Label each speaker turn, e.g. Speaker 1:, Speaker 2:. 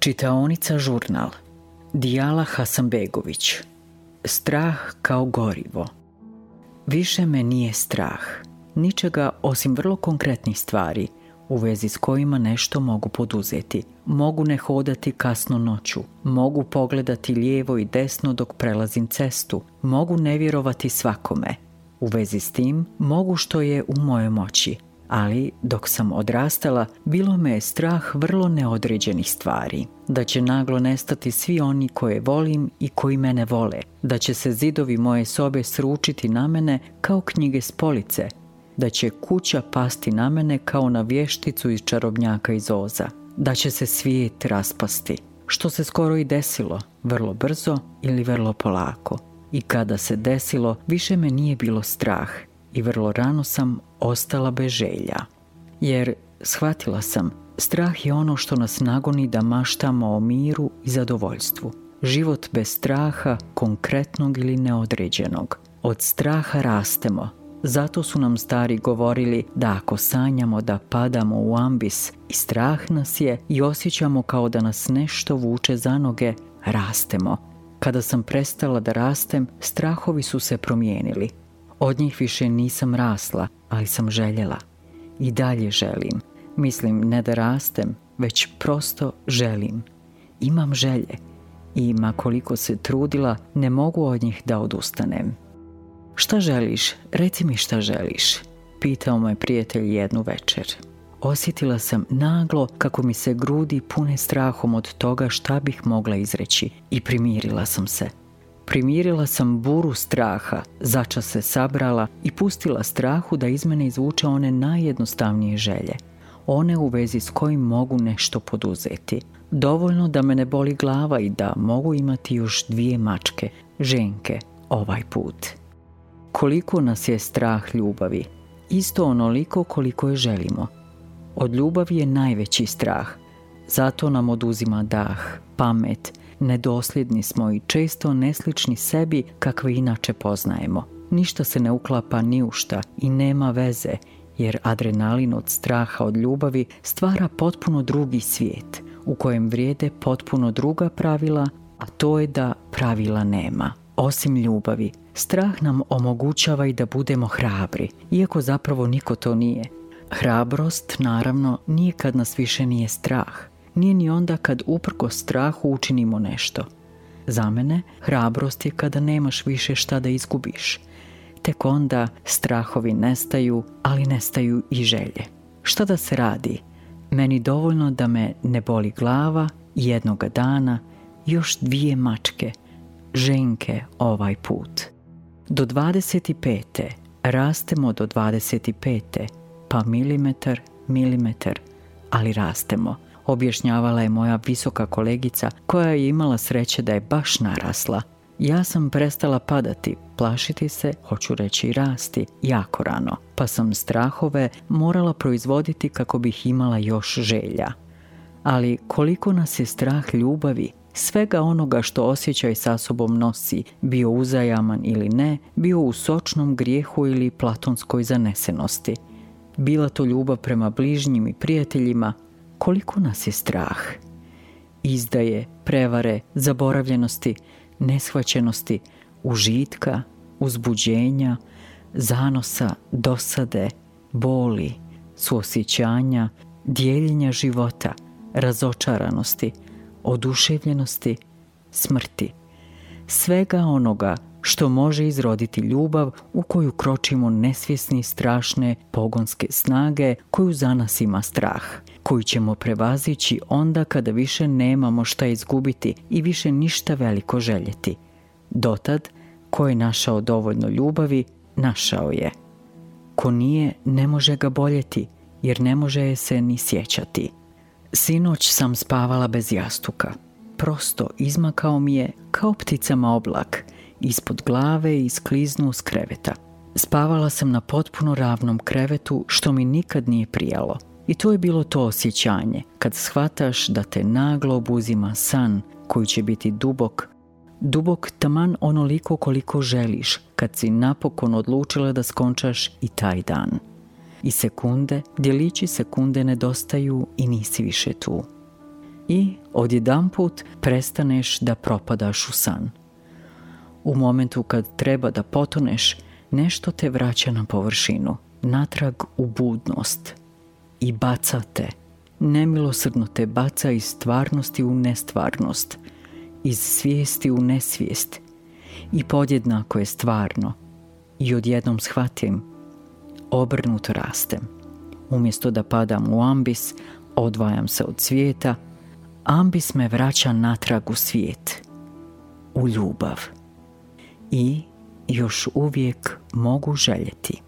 Speaker 1: Čitaonica žurnal Dijala Hasanbegović Strah kao gorivo Više me nije strah. Ničega osim vrlo konkretnih stvari u vezi s kojima nešto mogu poduzeti. Mogu ne hodati kasno noću, mogu pogledati lijevo i desno dok prelazim cestu, mogu ne vjerovati svakome. U vezi s tim mogu što je u mojoj moći, ali dok sam odrastala, bilo me je strah vrlo neodređenih stvari. Da će naglo nestati svi oni koje volim i koji mene vole. Da će se zidovi moje sobe sručiti na mene kao knjige s police. Da će kuća pasti na mene kao na vješticu iz čarobnjaka iz Oza. Da će se svijet raspasti. Što se skoro i desilo, vrlo brzo ili vrlo polako. I kada se desilo, više me nije bilo strah i vrlo rano sam ostala bez želja. Jer shvatila sam, strah je ono što nas nagoni da maštamo o miru i zadovoljstvu. Život bez straha, konkretnog ili neodređenog. Od straha rastemo. Zato su nam stari govorili da ako sanjamo da padamo u ambis i strah nas je i osjećamo kao da nas nešto vuče za noge, rastemo. Kada sam prestala da rastem, strahovi su se promijenili. Od njih više nisam rasla, ali sam željela. I dalje želim. Mislim, ne da rastem, već prosto želim. Imam želje i ma koliko se trudila, ne mogu od njih da odustanem. Šta želiš? Reci mi šta želiš. Pitao me prijatelj jednu večer. Osjetila sam naglo kako mi se grudi pune strahom od toga šta bih mogla izreći i primirila sam se. Primirila sam buru straha, začas se sabrala i pustila strahu da iz mene izvuče one najjednostavnije želje. One u vezi s kojim mogu nešto poduzeti. Dovoljno da me ne boli glava i da mogu imati još dvije mačke, ženke, ovaj put. Koliko nas je strah ljubavi? Isto onoliko koliko je želimo. Od ljubavi je najveći strah. Zato nam oduzima dah, pamet, Nedosljedni smo i često neslični sebi kakve inače poznajemo. Ništa se ne uklapa ni u šta i nema veze, jer adrenalin od straha od ljubavi stvara potpuno drugi svijet, u kojem vrijede potpuno druga pravila, a to je da pravila nema. Osim ljubavi, strah nam omogućava i da budemo hrabri, iako zapravo niko to nije. Hrabrost, naravno, nije nas više nije strah, nije ni onda kad uprko strahu učinimo nešto. Za mene hrabrost je kada nemaš više šta da izgubiš. Tek onda strahovi nestaju, ali nestaju i želje. Šta da se radi? Meni dovoljno da me ne boli glava jednoga dana još dvije mačke, ženke ovaj put. Do 25. rastemo do 25. pa milimetar, milimetar, ali rastemo – objašnjavala je moja visoka kolegica koja je imala sreće da je baš narasla. Ja sam prestala padati, plašiti se, hoću reći rasti, jako rano, pa sam strahove morala proizvoditi kako bih imala još želja. Ali koliko nas je strah ljubavi, svega onoga što osjećaj sa sobom nosi, bio uzajaman ili ne, bio u sočnom grijehu ili platonskoj zanesenosti. Bila to ljubav prema bližnjim i prijateljima, koliko nas je strah. Izdaje, prevare, zaboravljenosti, neshvaćenosti, užitka, uzbuđenja, zanosa, dosade, boli, suosjećanja, dijeljenja života, razočaranosti, oduševljenosti, smrti. Svega onoga što može izroditi ljubav u koju kročimo nesvjesni strašne pogonske snage koju za nas ima strah, koju ćemo prevazići onda kada više nemamo šta izgubiti i više ništa veliko željeti. Dotad, ko je našao dovoljno ljubavi, našao je. Ko nije, ne može ga boljeti, jer ne može je se ni sjećati. Sinoć sam spavala bez jastuka. Prosto izmakao mi je kao pticama oblak – ispod glave i skliznu s kreveta. Spavala sam na potpuno ravnom krevetu što mi nikad nije prijalo. I to je bilo to osjećanje, kad shvataš da te naglo obuzima san koji će biti dubok, dubok taman onoliko koliko želiš, kad si napokon odlučila da skončaš i taj dan. I sekunde, djelići sekunde nedostaju i nisi više tu. i odjedanput prestaneš da propadaš u san. U momentu kad treba da potoneš, nešto te vraća na površinu, natrag u budnost i baca te. Nemilosrdno te baca iz stvarnosti u nestvarnost, iz svijesti u nesvijest i podjednako je stvarno i odjednom shvatim, obrnuto rastem. Umjesto da padam u ambis, odvajam se od svijeta, ambis me vraća natrag u svijet, u ljubav. I još uvijek mogu željeti.